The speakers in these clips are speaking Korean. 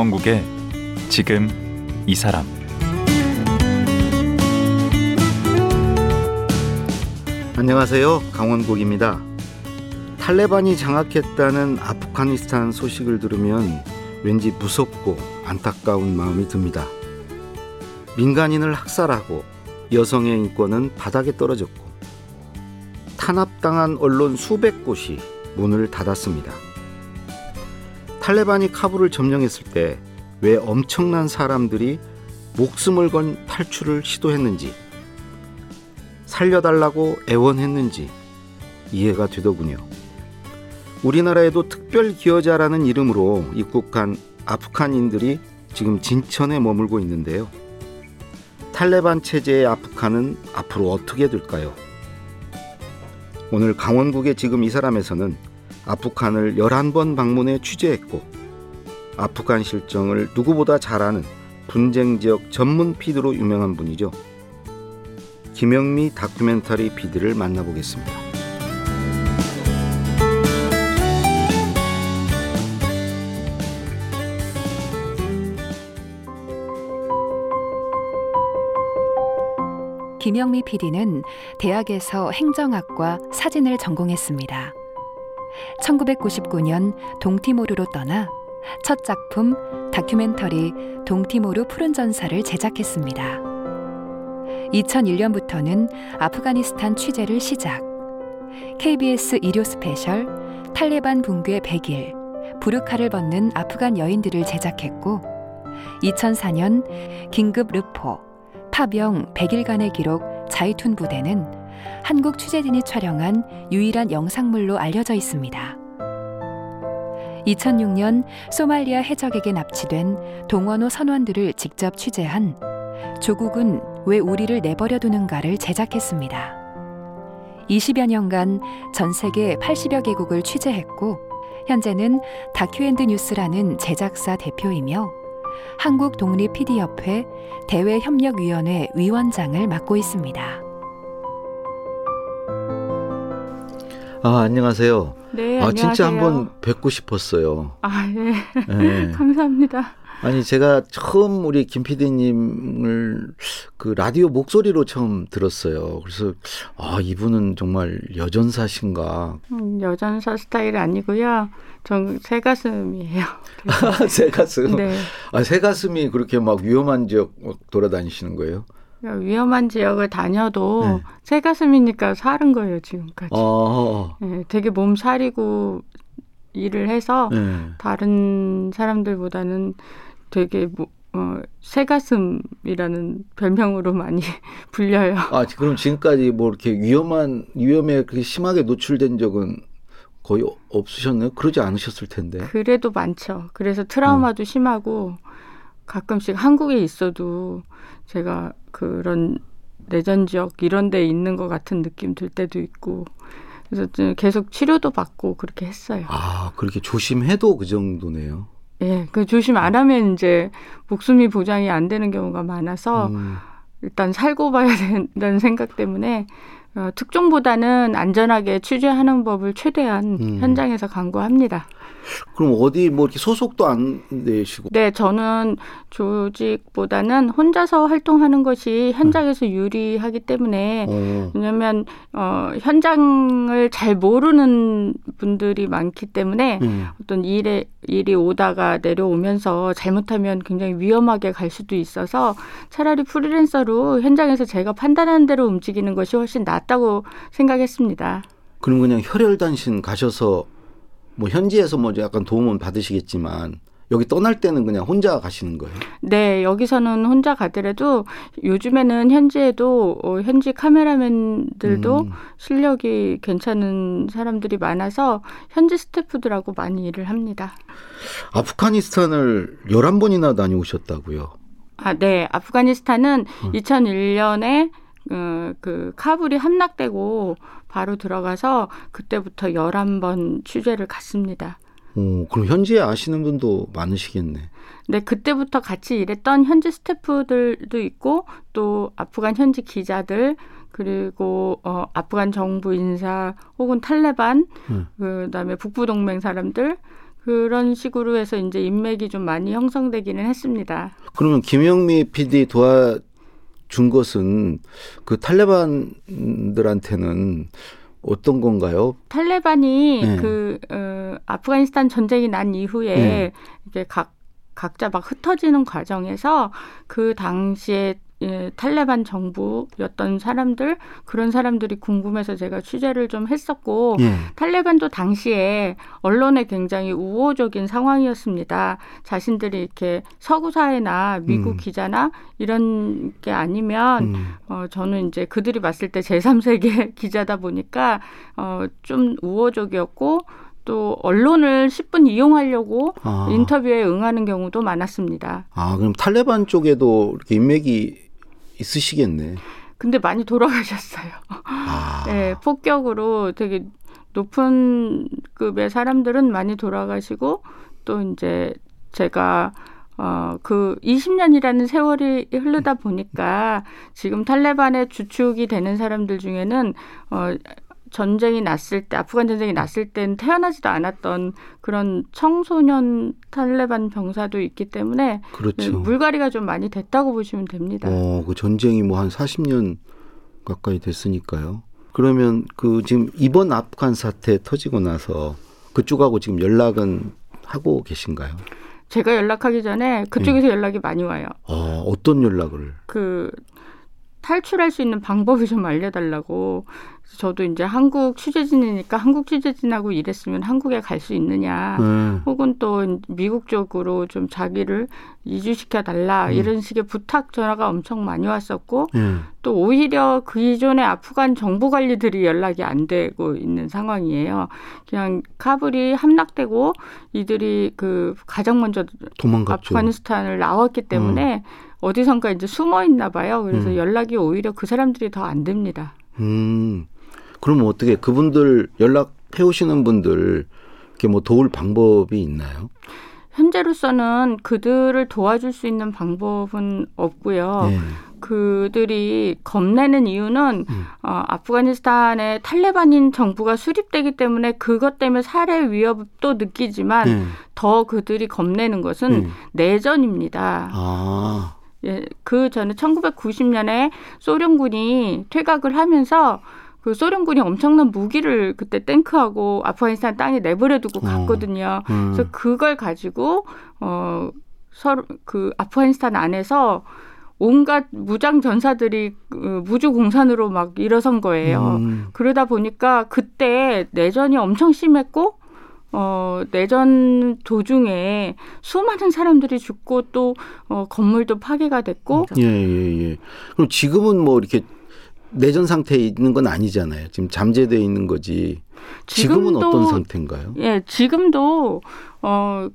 강원국의 지금 이 사람 안녕하세요. 강원국입니다. 탈레반이 장악했다는 아프가니스탄 소식을 들으면 왠지 무섭고 안타까운 마음이 듭니다. 민간인을 학살하고 여성의 인권은 바닥에 떨어졌고 탄압당한 언론 수백 곳이 문을 닫았습니다. 탈레반이 카불을 점령했을 때 왜 엄청난 사람들이 목숨을 건 탈출을 시도했는지 살려달라고 애원했는지 이해가 되더군요. 우리나라에도 특별 기여자라는 이름으로 입국한 아프간인들이 지금 진천에 머물고 있는데요. 탈레반 체제의 아프간은 앞으로 어떻게 될까요? 오늘 강원국의 지금 이 사람에서는 아프간을 11번 방문해 취재했고 아프간 실정을 누구보다 잘 아는 분쟁 지역 전문 피드로 유명한 분이죠. 김영미 다큐멘터리 피드를 만나보겠습니다. 김영미 PD는 대학에서 행정학과 사진을 전공했습니다. 1999년 동티모르로 떠나 첫 작품 다큐멘터리 동티모르 푸른 전사를 제작했습니다. 2001년부터는 아프가니스탄 취재를 시작. KBS 일요 스페셜 탈레반 붕괴 100일 부르카를 벗는 아프간 여인들을 제작했고 2004년 긴급 르포 파병 100일간의 기록 자이툰 부대는 한국 취재진이 촬영한 유일한 영상물로 알려져 있습니다. 2006년 소말리아 해적에게 납치된 동원호 선원들을 직접 취재한 조국은 왜 우리를 내버려 두는가를 제작했습니다. 20여 년간 전 세계 80여 개국을 취재했고 현재는 다큐앤드 뉴스라는 제작사 대표이며 한국 독립 PD협회 대외 협력 위원회 위원장을 맡고 있습니다. 아, 안녕하세요. 네, 아, 안녕하세요. 진짜 한번 뵙고 싶었어요. 아, 예. 네. 감사합니다. 아니, 제가 처음 우리 김 PD님을 그 라디오 목소리로 처음 들었어요. 그래서, 아, 이분은 정말 여전사신가. 음, 여전사 스타일 아니고요. 전 새 가슴이에요. 새 가슴. 네. 아, 새 가슴이 그렇게 막 위험한 지역 막 돌아다니시는 거예요? 위험한 지역을 다녀도 네. 새 가슴이니까 사는 거예요, 지금까지. 아, 네, 되게 몸살이고 일을 해서 네. 다른 사람들보다는 되게 뭐, 어, 새가슴이라는 별명으로 많이 불려요. 아, 그럼 지금까지 뭐 이렇게 위험한, 위험에 그렇게 심하게 노출된 적은 거의 없으셨나요? 그러지 않으셨을 텐데. 그래도 많죠. 그래서 음. 트라우마도 심하고 가끔씩 한국에 있어도 제가 그런 내전 지역 이런 데 있는 것 같은 느낌 들 때도 있고 그래서 좀 계속 치료도 받고 그렇게 했어요. 아, 그렇게 조심해도 그 정도네요. 예, 그 조심 안 하면 이제 목숨이 보장이 안 되는 경우가 많아서 음. 일단 살고 봐야 된다는 생각 때문에 어, 특종보다는 안전하게 취재하는 법을 최대한 음. 현장에서 강구합니다. 그럼 어디 뭐 이렇게 소속도 안 내시고. 네, 저는 조직보다는 혼자서 활동하는 것이 현장에서 유리하기 때문에 어. 왜냐하면 어, 현장을 잘 모르는 분들이 많기 때문에 음. 어떤 일에 일이 오다가 내려오면서 잘못하면 굉장히 위험하게 갈 수도 있어서 차라리 프리랜서로 현장에서 제가 판단하는 대로 움직이는 것이 훨씬 낫다고 생각했습니다. 그럼 그냥 혈혈단신 가셔서 뭐 현지에서 뭐 약간 도움은 받으시겠지만 여기 떠날 때는 그냥 혼자 가시는 거예요. 네, 여기서는 혼자 가더라도 요즘에는 현지에도 어, 현지 카메라맨들도 음. 실력이 괜찮은 사람들이 많아서 현지 스태프들하고 많이 일을 합니다. 아프가니스탄을 11번이나 다녀오셨다고요. 아, 네. 아프가니스탄은 음. 2001년에 어, 그 카불이 함락되고 바로 들어가서 그때부터 11번 취재를 갔습니다. 오, 그럼 현지에 아시는 분도 많으시겠네. 네, 그때부터 같이 일했던 현지 스태프들도 있고 또 아프간 현지 기자들 그리고 어 아프간 정부 인사 혹은 탈레반 음. 그다음에 북부 동맹 사람들 그 그런 식으로 해서 이제 인맥이 좀 많이 형성되기는 했습니다. 그러면 김영미 PD 도와준 것은 그 탈레반들한테는 어떤 건가요? 탈레반이 네. 그 어, 아프가니스탄 전쟁이 난 이후에 네. 이게 각 각자 막 흩어지는 과정에서 그 당시에 예, 탈레반 정부였던 사람들 그런 사람들이 궁금해서 제가 취재를 좀 했었고 예. 탈레반도 당시에 언론에 굉장히 우호적인 상황이었습니다. 자신들이 이렇게 서구 사회나 미국 음. 기자나 이런 게 아니면 음. 어, 저는 이제 그들이 봤을 때 제3세계 기자다 보니까 어, 좀 우호적이었고 또 언론을 10분 이용하려고 아. 인터뷰에 응하는 경우도 많았습니다. 아, 그럼 탈레반 쪽에도 이렇게 인맥이 있으시겠네. 근데 많이 돌아가셨어요. 아. 네, 폭격으로 되게 높은 급의 사람들은 많이 돌아가시고 또 이제 제가 어, 그 20년이라는 세월이 흐르다 보니까 지금 탈레반의 주축이 되는 사람들 중에는 어, 전쟁이 났을 때, 아프간 전쟁이 났을 땐 태어나지도 않았던 그런 청소년 탈레반 병사도 있기 때문에 그렇죠. 물갈이가 좀 많이 됐다고 보시면 됩니다. 어, 그 전쟁이 뭐 한 40년 가까이 됐으니까요. 그러면 그 지금 이번 아프간 사태 터지고 나서 그쪽하고 지금 연락은 하고 계신가요? 제가 연락하기 전에 그쪽에서 연락이 많이 와요. 어, 어떤 연락을? 그 탈출할 수 있는 방법을 좀 알려달라고. 저도 이제 한국 취재진이니까 한국 취재진하고 일했으면 한국에 갈 수 있느냐. 음. 혹은 또 미국 쪽으로 좀 자기를 이주시켜 달라 음. 이런 식의 부탁 전화가 엄청 많이 왔었고 예. 또 오히려 그 이전에 아프간 정부 관리들이 연락이 안 되고 있는 상황이에요. 그냥 카불이 함락되고 이들이 그 가장 먼저 도망갔죠. 아프가니스탄을 나왔기 때문에 어디선가 이제 숨어 있나 봐요. 그래서 음. 연락이 오히려 그 사람들이 더 안 됩니다. 음. 그럼 어떻게 그분들 연락 해 오시는 분들 이렇게 뭐 도울 방법이 있나요? 현재로서는 그들을 도와줄 수 있는 방법은 없고요. 예. 그들이 겁내는 이유는 음. 어, 아프가니스탄에 탈레반인 정부가 수립되기 때문에 그것 때문에 살해 위협도 느끼지만 예. 더 그들이 겁내는 것은 예. 내전입니다. 아. 예, 그 전에 1990년에 소련군이 퇴각을 하면서 그 소련군이 엄청난 무기를 그때 탱크하고 아프가니스탄 땅에 내버려두고 어. 갔거든요. 음. 그래서 그걸 가지고 어 서로 그 아프가니스탄 안에서 온갖 무장 전사들이 그 무주 공산으로 막 일어선 거예요. 음. 그러다 보니까 그때 내전이 엄청 심했고 어 내전 도중에 수많은 사람들이 죽고 또 어, 건물도 파괴가 됐고 예, 예, 예. 그럼 지금은 뭐 이렇게 내전 상태에 있는 건 아니잖아요. 지금 잠재되어 있는 거지. 지금은 지금도- 어떤 상태인가요? 예 지금도 어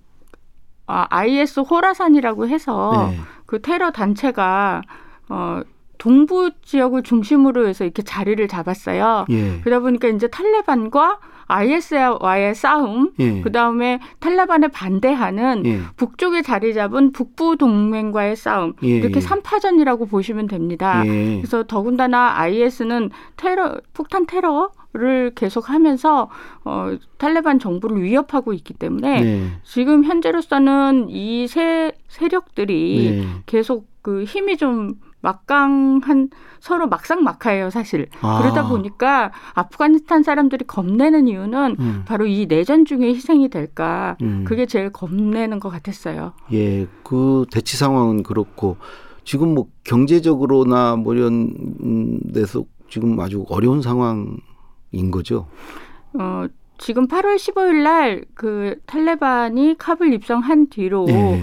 아, IS 호라산이라고 해서 네. 그 테러 단체가 어 동부 지역을 중심으로 해서 이렇게 자리를 잡았어요. 예. 그러다 보니까 이제 탈레반과 IS와의 싸움, 예. 그 다음에 탈레반에 반대하는 예. 북쪽에 자리 잡은 북부 동맹과의 싸움 예, 이렇게 예. 삼파전이라고 보시면 됩니다. 예. 그래서 더군다나 IS는 테러 폭탄 테러 를 계속하면서 어, 탈레반 정부를 위협하고 있기 때문에 네. 지금 현재로서는 이 세 세력들이 네. 계속 그 힘이 좀 막강 한 서로 막상막하예요 사실 아. 그러다 보니까 아프가니스탄 사람들이 겁내는 이유는 음. 바로 이 내전 중에 희생이 될까 음. 그게 제일 겁내는 것 같았어요. 예, 그 대치 상황은 그렇고 지금 뭐 경제적으로나 뭐 이런 음, 데서 지금 아주 어려운 상황인 거죠. 어, 지금 8월 15일 날 그 탈레반이 카불 입성한 뒤로 예.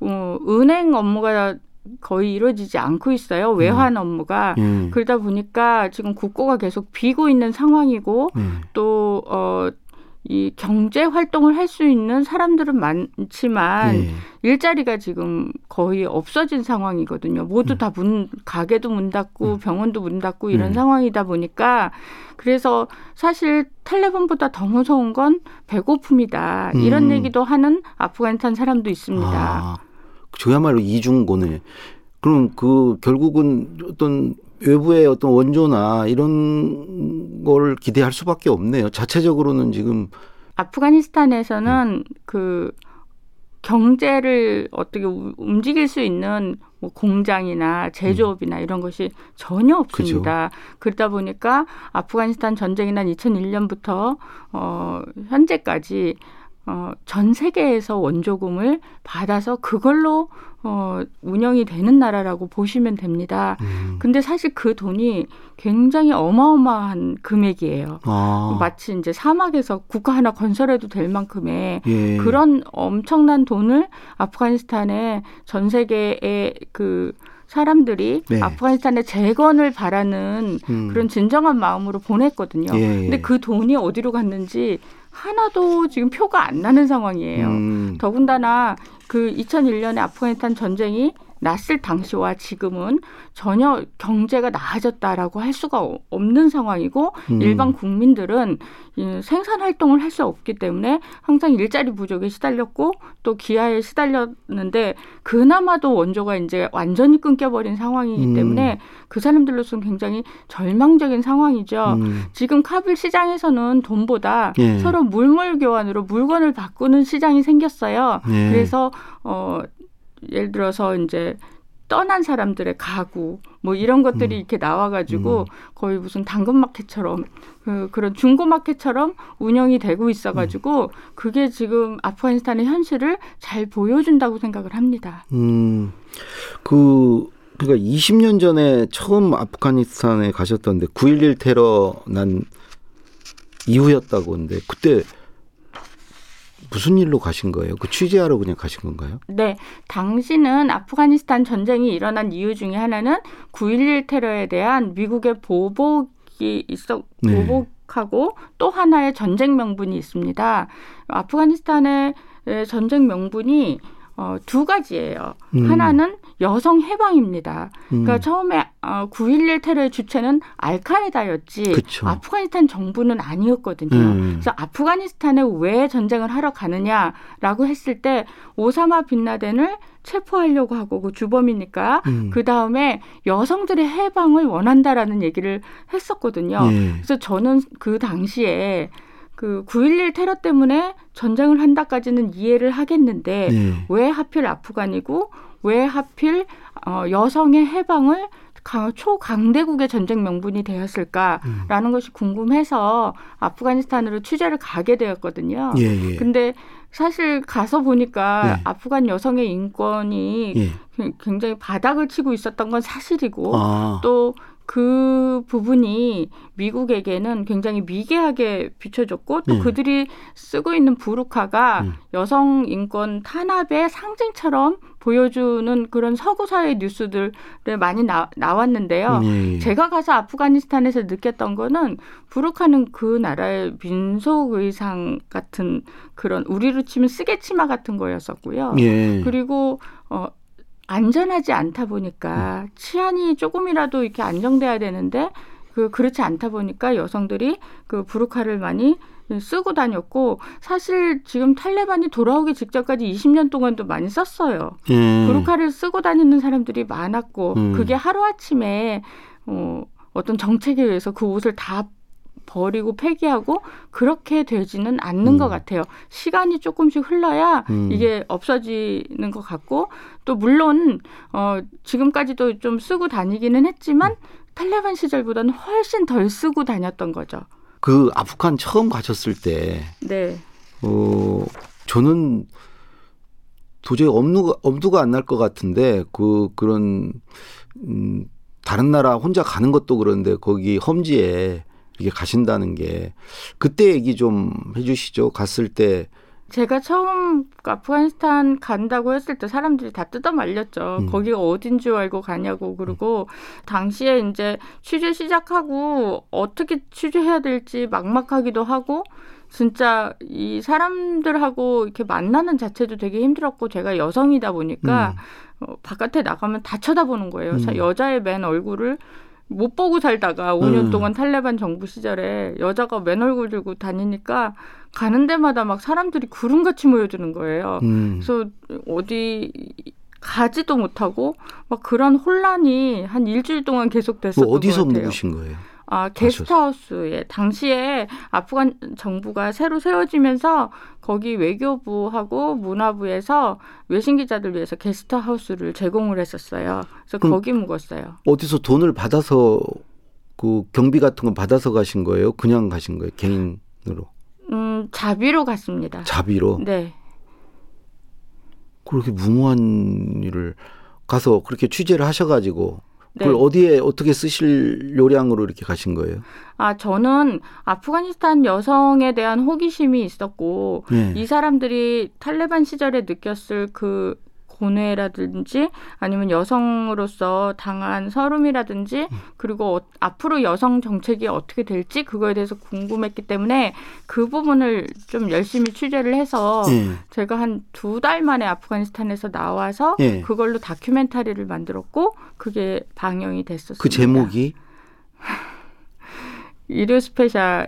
어, 은행 업무가 거의 이루어지지 않고 있어요. 외환 업무가. 예. 그러다 보니까 지금 국고가 계속 비고 있는 상황이고 예. 또 어, 이 경제 활동을 할 수 있는 사람들은 많지만 예. 일자리가 지금 거의 없어진 상황이거든요. 모두 다문 가게도 문 닫고 병원도 문 닫고 이런 음. 상황이다 보니까 그래서 사실 탈레반보다 더 무서운 건 배고픔이다. 이런 음. 얘기도 하는 아프가니스탄 사람도 있습니다. 아, 저야말로 이중고네. 그럼 그 결국은 어떤 외부의 어떤 원조나 이런 걸 기대할 수밖에 없네요. 자체적으로는 지금 아프가니스탄에서는 그 경제를 어떻게 우- 움직일 수 있는 뭐 공장이나 제조업이나 이런 것이 전혀 없습니다. 그러다 보니까 아프가니스탄 전쟁이 난 2001년부터 어 현재까지 어, 전 세계에서 원조금을 받아서 그걸로 어, 운영이 되는 나라라고 보시면 됩니다. 음. 근데 사실 그 돈이 굉장히 어마어마한 금액이에요. 아. 마치 이제 사막에서 국가 하나 건설해도 될 만큼의 예. 그런 엄청난 돈을 아프가니스탄에 전 세계의 그 사람들이 네. 아프가니스탄의 재건을 바라는 음. 그런 진정한 마음으로 보냈거든요. 예, 예. 근데 그 돈이 어디로 갔는지 하나도 지금 표가 안 나는 상황이에요. 음. 더군다나 그 2001년에 아프가니스탄 전쟁이 났을 당시와 지금은 전혀 경제가 나아졌다라고 할 수가 어- 없는 상황이고 음. 일반 국민들은 이 생산 활동을 할 수 없기 때문에 항상 일자리 부족에 시달렸고 또 기아에 시달렸는데 그나마도 원조가 이제 완전히 끊겨버린 상황이기 음. 때문에 그 사람들로서는 굉장히 절망적인 상황이죠. 음. 지금 카불 시장에서는 돈보다 예. 서로 물물 교환으로 물건을 바꾸는 시장이 생겼어요. 예. 그래서 어 예를 들어서 이제 떠난 사람들의 가구 뭐 이런 것들이 음. 이렇게 나와가지고 거의 무슨 당근마켓처럼 그 그런 중고마켓처럼 운영이 되고 있어가지고 그게 지금 아프가니스탄의 현실을 잘 보여준다고 생각을 합니다. 음. 그 그러니까 20년 전에 처음 아프가니스탄에 가셨던데 9.11 테러 난 이후였다고 하는데 그때 무슨 일로 가신 거예요? 그 취재하러 그냥 가신 건가요? 네, 당시는 아프가니스탄 전쟁이 일어난 이유 중에 하나는 9.11 테러에 대한 미국의 보복이 있어 네. 보복하고 또 하나의 전쟁 명분이 있습니다. 아프가니스탄의 에, 전쟁 명분이 어, 두 가지예요. 음. 하나는 여성 해방입니다. 그러니까 음. 처음에 어, 9.11 테러의 주체는 알카에다였지 그쵸. 아프가니스탄 정부는 아니었거든요. 음. 그래서 아프가니스탄에 왜 전쟁을 하러 가느냐라고 했을 때 오사마 빈라덴을 체포하려고 하고 그 주범이니까 음. 그 다음에 여성들의 해방을 원한다라는 얘기를 했었거든요. 예. 그래서 저는 그 당시에 그 9.11 테러 때문에 전쟁을 한다까지는 이해를 하겠는데 네. 왜 하필 아프간이고 왜 하필 어, 여성의 해방을 강- 초강대국의 전쟁 명분이 되었을까라는 음. 것이 궁금해서 아프가니스탄으로 취재를 가게 되었거든요. 예, 예. 근데 사실 가서 보니까 네. 아프간 여성의 인권이 예. 굉장히 바닥을 치고 있었던 건 사실이고 아. 또 그 부분이 미국에게는 굉장히 미개하게 비춰졌고 또 네. 그들이 쓰고 있는 부르카가 음. 여성 인권 탄압의 상징처럼 보여주는 그런 서구 사회 뉴스들에 많이 나, 나왔는데요. 예, 예. 제가 가서 아프가니스탄에서 느꼈던 거는 부르카는 그 나라의 민속 의상 같은 그런 우리로 치면 쓰개치마 같은 거였었고요. 예. 그리고 어 안전하지 않다 보니까 치안이 조금이라도 이렇게 안정돼야 되는데 그 그렇지 않다 보니까 여성들이 그 부르카를 많이 쓰고 다녔고 사실 지금 탈레반이 돌아오기 직전까지 20년 동안도 많이 썼어요. 예. 부르카를 쓰고 다니는 사람들이 많았고 음. 그게 하루 아침에 어, 어떤 정책에 의해서 그 옷을 다 버리고 폐기하고 그렇게 되지는 않는 음. 것 같아요. 시간이 조금씩 흘러야 음. 이게 없어지는 것 같고 또 물론 어, 지금까지도 좀 쓰고 다니기는 했지만 탈레반 시절보다는 훨씬 덜 쓰고 다녔던 거죠. 그 아프간 처음 가셨을 때 네. 어, 저는 도저히 엄두가, 엄두가 안 날 것 같은데, 그, 그런, 음, 다른 나라 혼자 가는 것도 그런데 거기 험지에 이렇게 가신다는 게, 그때 얘기 좀 해주시죠. 갔을 때. 제가 처음 아프가니스탄 간다고 했을 때 사람들이 다 뜯어 말렸죠. 음. 거기가 어딘 줄 알고 가냐고. 그리고 당시에 이제 취재 시작하고 어떻게 취재해야 될지 막막하기도 하고 진짜 이 사람들하고 이렇게 만나는 자체도 되게 힘들었고 제가 여성이다 보니까 어, 바깥에 나가면 다 쳐다보는 거예요. 자, 음. 여자의 맨 얼굴을 못 보고 살다가 5년 음. 동안 탈레반 정부 시절에 여자가 맨 얼굴 들고 다니니까 가는 데마다 막 사람들이 구름같이 모여드는 거예요. 음. 그래서 어디 가지도 못하고 막 그런 혼란이 한 일주일 동안 그 계속됐었던 어디서 것 같아요. 묵으신 거예요? 아, 게스트하우스에 당시에 아프간 정부가 새로 세워지면서 거기 외교부하고 문화부에서 외신 기자들 위해서 게스트하우스를 제공을 했었어요. 그래서 거기 묵었어요. 어디서 돈을 받아서 그 경비 같은 거 받아서 가신 거예요? 그냥 가신 거예요? 개인으로? 음, 자비로 갔습니다. 자비로? 네. 그렇게 무모한 일을 가서 그렇게 취재를 하셔가지고 네. 그걸 어디에 어떻게 쓰실 요량으로 이렇게 가신 거예요? 아, 저는 아프가니스탄 여성에 대한 호기심이 있었고, 네. 이 사람들이 탈레반 시절에 느꼈을 그 고뇌라든지 아니면 여성으로서 당한 서름이라든지 그리고 어, 앞으로 여성 정책이 어떻게 될지 그거에 대해서 궁금했기 때문에 그 부분을 좀 열심히 취재를 해서 예. 제가 한 두 달 만에 아프가니스탄에서 나와서 예. 그걸로 다큐멘터리를 만들었고 그게 방영이 됐었습니다. 그 제목이 일요 스페셜에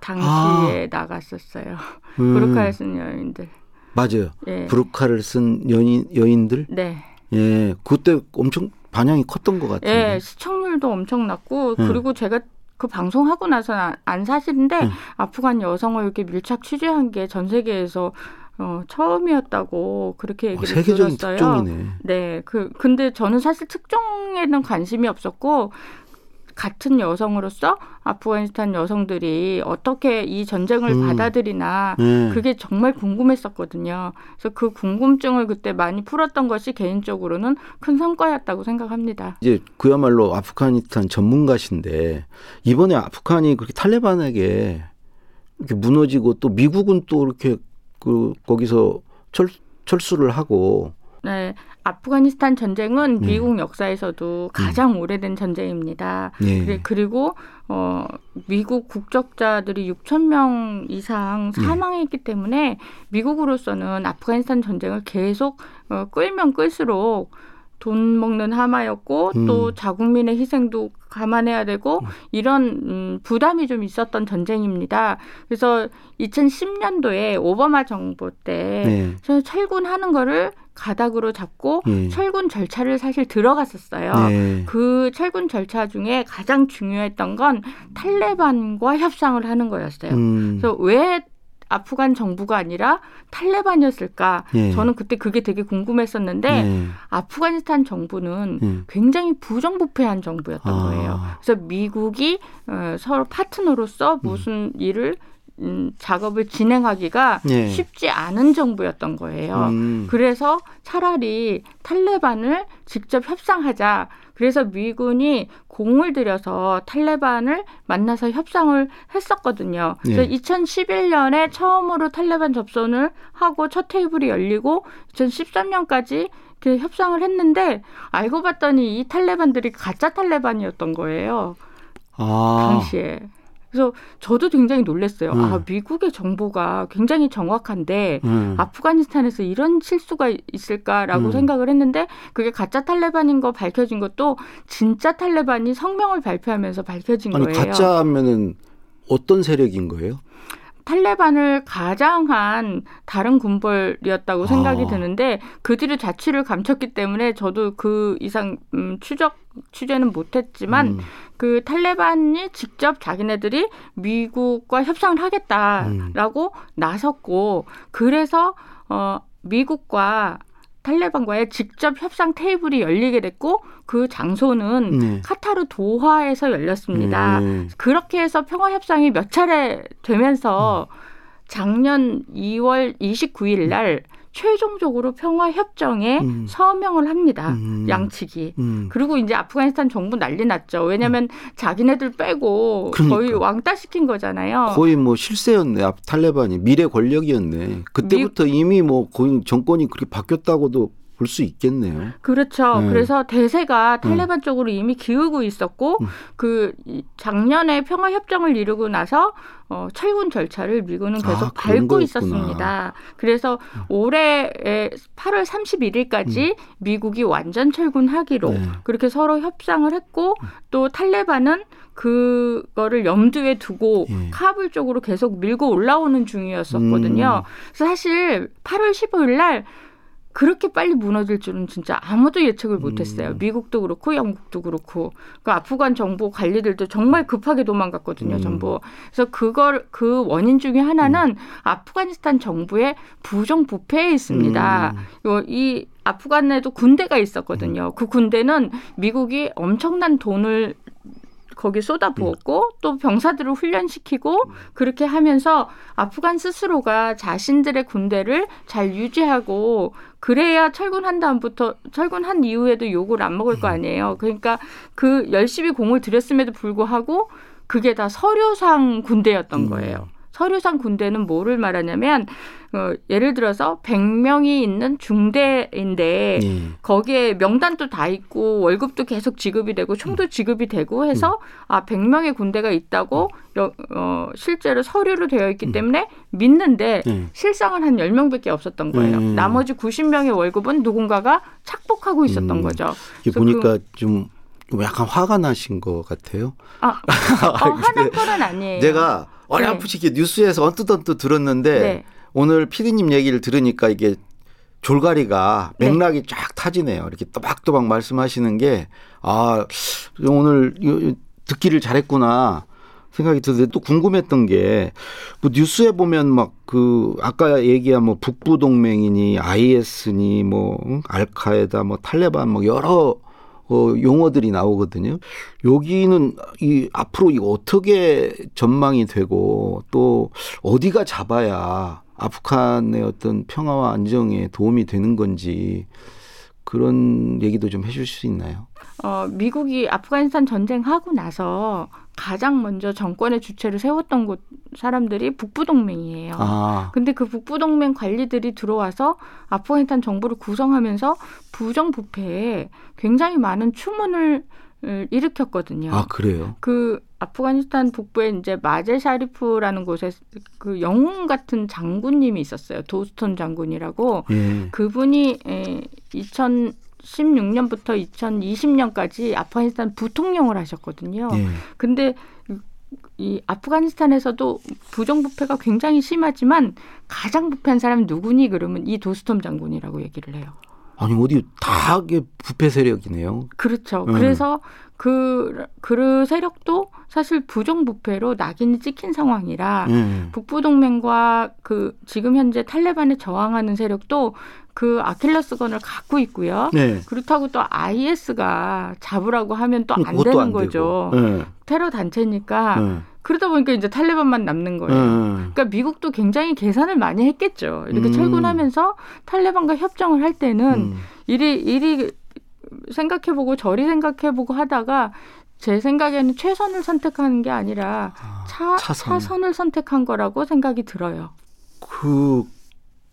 당시에 나갔었어요. 음, 브루카에 쓴 여인들. 맞아요. 예. 브루카를 쓴 여인 여인들 네. 예 그때 엄청 반향이 컸던 것 같은데 예, 시청률도 엄청 났고 네. 그리고 제가 그 방송하고 나서는 안, 안 사실인데 네. 아프간 여성을 이렇게 밀착 취재한 게 전 세계에서 어, 처음이었다고 그렇게 어, 얘기를 세계적인 들었어요. 특종이네. 네, 그 근데 저는 사실 특종에는 관심이 없었고 같은 여성으로서 아프가니스탄 여성들이 어떻게 이 전쟁을 음. 받아들이나 예. 그게 정말 궁금했었거든요. 그래서 그 궁금증을 그때 많이 풀었던 것이 개인적으로는 큰 성과였다고 생각합니다. 이제 그야말로 아프가니스탄 전문가신데 이번에 아프간이 그렇게 탈레반에게 이렇게 무너지고 또 미국은 또 이렇게 그 거기서 철 철수를 하고 네, 아프가니스탄 전쟁은 네. 미국 역사에서도 가장 오래된 전쟁입니다. 예. 그리- 그리고 어 미국 국적자들이 6천 명 이상 네. 사망했기 때문에 미국으로서는 아프가니스탄 전쟁을 계속 어, 끌면 끌수록 돈 먹는 하마였고 음. 또 자국민의 희생도 감안해야 되고 이런 음, 부담이 좀 있었던 전쟁입니다. 그래서 2010년도에 오바마 정부 때 네. 철군하는 거를 가닥으로 잡고 예. 철군 절차를 사실 들어갔었어요. 네. 그 철군 절차 중에 가장 중요했던 건 탈레반과 협상을 하는 거였어요. 음. 그래서 왜 아프간 정부가 아니라 탈레반이었을까? 예. 저는 그때 그게 되게 궁금했었는데 네. 아프가니스탄 정부는 예. 굉장히 부정부패한 정부였던 아. 거예요. 그래서 미국이 어, 서로 파트너로서 무슨 일을 음, 작업을 진행하기가 예. 쉽지 않은 정부였던 거예요. 음. 그래서 차라리 탈레반을 직접 협상하자. 그래서 미군이 공을 들여서 탈레반을 만나서 협상을 했었거든요. 그래서 예. 2011년에 처음으로 탈레반 접선을 하고 첫 테이블이 열리고 2013년까지 그 협상을 했는데 알고 봤더니 이 탈레반들이 가짜 탈레반이었던 거예요. 아. 당시에. 그래서 저도 굉장히 놀랐어요. 음. 아, 미국의 정보가 굉장히 정확한데 음. 아프가니스탄에서 이런 실수가 있을까라고 음. 생각을 했는데 그게 가짜 탈레반인 거 밝혀진 것도 진짜 탈레반이 성명을 발표하면서 밝혀진 아니 거예요. 가짜 하면은 어떤 세력인 거예요? 탈레반을 가장한 다른 군벌이었다고 생각이 아. 드는데 그들의 자취를 감췄기 때문에 저도 그 이상 음, 추적 취재는 못했지만 음. 그 탈레반이 직접 자기네들이 미국과 협상을 하겠다라고 나섰고 그래서 어 미국과 탈레반과의 직접 협상 테이블이 열리게 됐고 그 장소는 네. 카타르 도하에서 열렸습니다. 음. 그렇게 해서 평화 협상이 몇 차례 되면서 작년 2월 29일 날 최종적으로 평화 협정에 음. 서명을 합니다. 음. 양측이. 음. 그리고 이제 아프가니스탄 정부 난리 났죠. 왜냐하면 자기네들 빼고 그러니까. 거의 왕따 시킨 거잖아요. 거의 뭐 실세였네. 앞 탈레반이 미래 권력이었네. 그때부터 이미 뭐 거의 정권이 그렇게 바뀌었다고도 볼 수 있겠네요. 그렇죠. 네. 그래서 대세가 탈레반 쪽으로 이미 기울고 있었고 음. 그 이- 작년에 평화 협정을 이루고 나서 어, 철군 절차를 미군은 아, 계속 그런 밟고. 있었습니다. 그래서 올해 8월 31일까지 미국이 완전 철군하기로 음. 네. 그렇게 서로 협상을 했고 또 탈레반은 그거를 염두에 두고 예. 카불 쪽으로 계속 밀고 올라오는 중이었었거든요. 음. 사실 8월 15일 날 그렇게 빨리 무너질 줄은 진짜 아무도 예측을 못했어요. 음. 미국도 그렇고 영국도 그렇고 그 아프간 정부 관리들도 정말 급하게 도망갔거든요. 음. 전부. 그래서 그걸 그 원인 중에 하나는 아프가니스탄 정부의 부정부패에 있습니다. 음. 요, 이 아프간에도 군대가 있었거든요. 그 군대는 미국이 엄청난 돈을 거기 쏟아부었고 또 병사들을 훈련시키고 그렇게 하면서 아프간 스스로가 자신들의 군대를 잘 유지하고 그래야 철군한 다음부터 철군한 이후에도 욕을 안 먹을 거 아니에요. 그러니까 그 열심히 공을 들였음에도 불구하고 그게 다 서류상 군대였던 음. 거예요. 서류상 군대는 뭐를 말하냐면 어, 예를 들어서 100명이 있는 중대인데 예. 거기에 명단도 다 있고 월급도 계속 지급이 되고 음. 총도 지급이 되고 해서 아 100명의 군대가 있다고 여- 어, 실제로 서류로 되어 음. 있기 때문에 믿는데 예. 실상은 한 10명밖에 없었던 거예요. 음. 나머지 90명의 월급은 누군가가 착복하고 있었던 음. 거죠. 이게 그래서 보니까 좀 약간 화가 나신 것 같아요. 아, 어, 화난 건 아니에요. 제가 네. 어렴풋이 뉴스에서 언뜻 언뜻 들었는데 네. 오늘 피디님 얘기를 들으니까 이게 졸가리가 네. 맥락이 쫙 타지네요. 이렇게 또박또박 말씀하시는 게 아, 오늘 듣기를 잘했구나. 생각이 드는데 또 궁금했던 게 뭐 뉴스에 보면 막 그 아까 얘기한 뭐 북부 동맹이니 IS니 뭐 응? 알카에다 뭐 탈레반 뭐 여러 어, 용어들이 나오거든요. 여기는 이 앞으로 이거 어떻게 전망이 되고 또 어디가 잡아야 아프간의 어떤 평화와 안정에 도움이 되는 건지 그런 얘기도 좀 해줄 수 있나요? 어, 미국이 아프가니스탄 전쟁하고 나서 가장 먼저 정권의 주체를 세웠던 곳 사람들이 북부 동맹이에요. 아, 근데 그 북부 동맹 관리들이 들어와서 아프가니스탄 정부를 구성하면서 부정부패에 굉장히 많은 추문을 을 일으켰거든요. 아 그래요? 그 아프가니스탄 북부에 이제 마제 샤리프라는 곳에 그 영웅 같은 장군님이 있었어요. 도스톤 장군이라고. 예. 그분이 에, 2016년부터 2020년까지 아프가니스탄 부통령을 하셨거든요. 예. 근데 이 아프가니스탄에서도 부정부패가 굉장히 심하지만 가장 부패한 사람이 누구니 그러면 이 도스톰 장군이라고 얘기를 해요. 아니 어디 다 이게 부패 세력이네요. 그렇죠. 음. 그래서 그, 그 세력도 사실 부정부패로 낙인이 찍힌 상황이라 예. 북부동맹과 그 지금 현재 탈레반에 저항하는 세력도 그 아킬레스건을 갖고 있고요. 네. 그렇다고 또 IS가 잡으라고 하면 또 안 되는 안 거죠. 예. 테러 단체니까 예. 그러다 보니까 이제 탈레반만 남는 거예요. 예. 그러니까 미국도 굉장히 계산을 많이 했겠죠. 이렇게 음. 철군하면서 탈레반과 협정을 할 때는 음. 이리 이리 생각해보고 저리 생각해보고 하다가 제 생각에는 최선을 선택하는 게 아니라 아, 차, 차선. 차선을 선택한 거라고 생각이 들어요. 그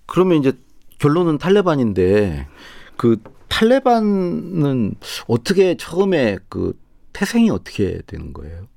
그러면 이제 결론은 탈레반인데 그 탈레반은 어떻게 처음에 그 태생이 어떻게 되는 거예요?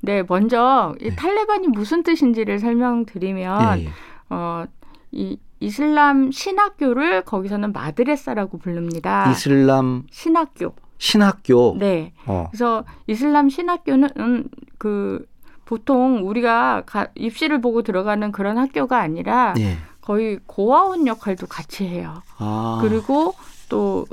네, 먼저 이 네. 탈레반이 무슨 뜻인지를 설명드리면 예, 예. 어, 이 이슬람 신학교를 거기서는 마드레사라고 부릅니다. 이슬람 신학교. 신학교. 네. 어. 그래서 이슬람 신학교는 음, 그 보통 우리가 가, 입시를 보고 들어가는 그런 학교가 아니라 예. 거의 고아원 역할도 같이 해요. 아. 그리고 또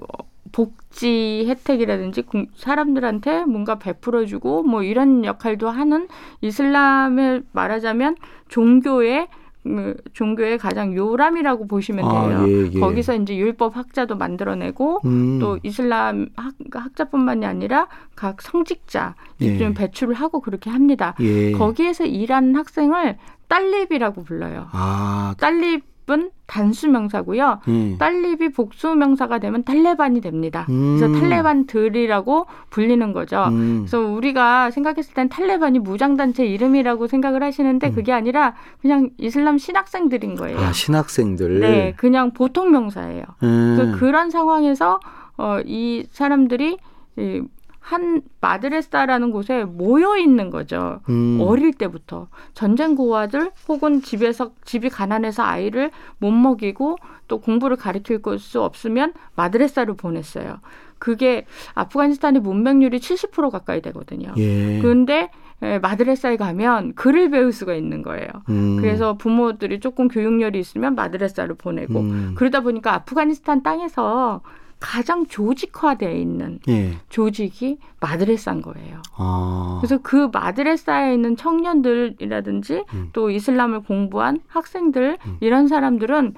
복지 혜택이라든지 공- 사람들한테 뭔가 베풀어주고 뭐 이런 역할도 하는 이슬람을 말하자면 종교의 음, 종교의 가장 요람이라고 보시면 아, 돼요. 예, 예. 거기서 이제 율법 학자도 만들어내고 음. 또 이슬람 학, 학자뿐만이 아니라 각 성직자 예. 좀 배출을 하고 그렇게 합니다. 예. 거기에서 일하는 학생을 딸립이라고 불러요. 아. 딸립 은 단수 명사고요. 예. 딸립이 복수 명사가 되면 탈레반이 됩니다. 음. 그래서 탈레반들이라고 불리는 거죠. 음. 그래서 우리가 생각했을 땐 탈레반이 무장단체 이름이라고 생각을 하시는데 음. 그게 아니라 그냥 이슬람 신학생들인 거예요. 아, 신학생들. 네, 그냥 보통 명사예요. 음. 그 그런 상황에서 어, 이 사람들이 이, 한 마드레사라는 곳에 모여 있는 거죠. 음. 어릴 때부터 전쟁 고아들 혹은 집에서 집이 가난해서 아이를 못 먹이고 또 공부를 가르칠 수 없으면 마드레사를 보냈어요. 그게 아프가니스탄의 문맹률이 70% 가까이 되거든요. 예. 그런데 에, 마드레사에 가면 글을 배울 수가 있는 거예요. 음. 그래서 부모들이 조금 교육열이 있으면 마드레사를 보내고 음. 그러다 보니까 아프가니스탄 땅에서 가장 조직화되어 있는 예. 조직이 마드레사인 거예요. 아. 그래서 그 마드레사에 있는 청년들이라든지 음. 또 이슬람을 공부한 학생들 음. 이런 사람들은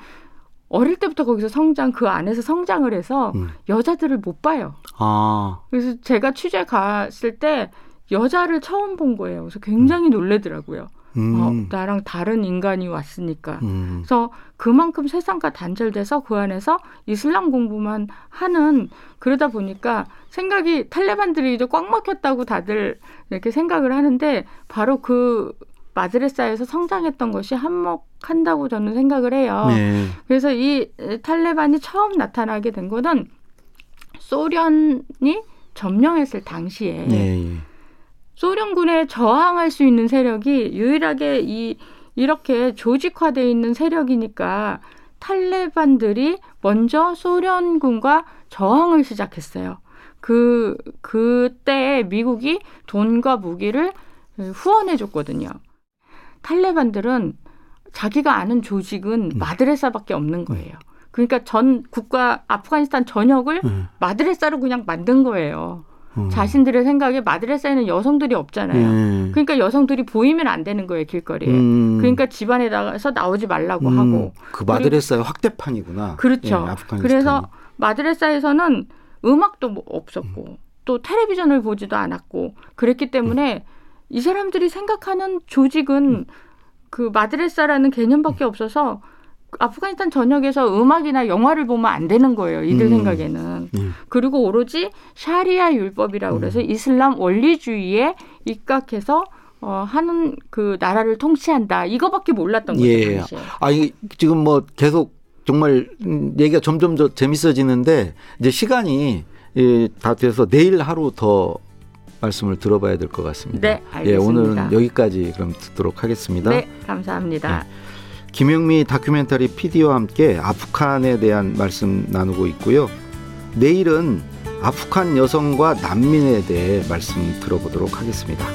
어릴 때부터 거기서 성장 그 안에서 성장을 해서 음. 여자들을 못 봐요. 아. 그래서 제가 취재 갔을 때 여자를 처음 본 거예요. 그래서 굉장히 놀래더라고요. 음. 어, 나랑 다른 인간이 왔으니까. 음. 그래서 그만큼 세상과 단절돼서 그 안에서 이슬람 공부만 하는 그러다 보니까 생각이 탈레반들이 이제 꽉 막혔다고 다들 이렇게 생각을 하는데 바로 그 마드레사에서 성장했던 것이 한몫한다고 저는 생각을 해요. 네. 그래서 이 탈레반이 처음 나타나게 된 거는 소련이 점령했을 당시에 네. 예. 소련군에 저항할 수 있는 세력이 유일하게 이 이렇게 조직화돼 있는 세력이니까 탈레반들이 먼저 소련군과 저항을 시작했어요. 그 그때 미국이 돈과 무기를 후원해 줬거든요. 탈레반들은 자기가 아는 조직은 음. 마드레사밖에 없는 거예요. 그러니까 전 국가 아프가니스탄 전역을 음. 마드레사로 그냥 만든 거예요. 음. 자신들의 생각에 마드레사에는 여성들이 없잖아요. 예. 그러니까 여성들이 보이면 안 되는 거예요 길거리에. 음. 그러니까 집안에 나가서 나오지 말라고 음. 하고. 그 마드레사의 확대판이구나. 그렇죠. 예. 그래서 마드레사에서는 음악도 뭐 없었고 또 텔레비전을 보지도 않았고 그랬기 때문에 이 사람들이 생각하는 조직은 그 마드레사라는 개념밖에 없어서 아프가니스탄 전역에서 음악이나 영화를 보면 안 되는 거예요. 이들 음. 생각에는. 음. 그리고 오로지 샤리아 율법이라고 그래서 이슬람 원리주의에 입각해서 어, 하는 그 나라를 통치한다. 이거밖에 몰랐던 거죠. 예. 당시에. 아, 이 지금 뭐 계속 정말 음, 얘기가 점점 더 재밌어지는데 이제 시간이 예, 다 돼서 내일 하루 더 말씀을 들어봐야 될 것 같습니다. 네, 예, 알겠습니다. 오늘은 여기까지 그럼 듣도록 하겠습니다. 네, 감사합니다. 김영미 다큐멘터리 PD와 함께 아프간에 대한 말씀 나누고 있고요. 내일은 아프간 여성과 난민에 대해 말씀 들어보도록 하겠습니다.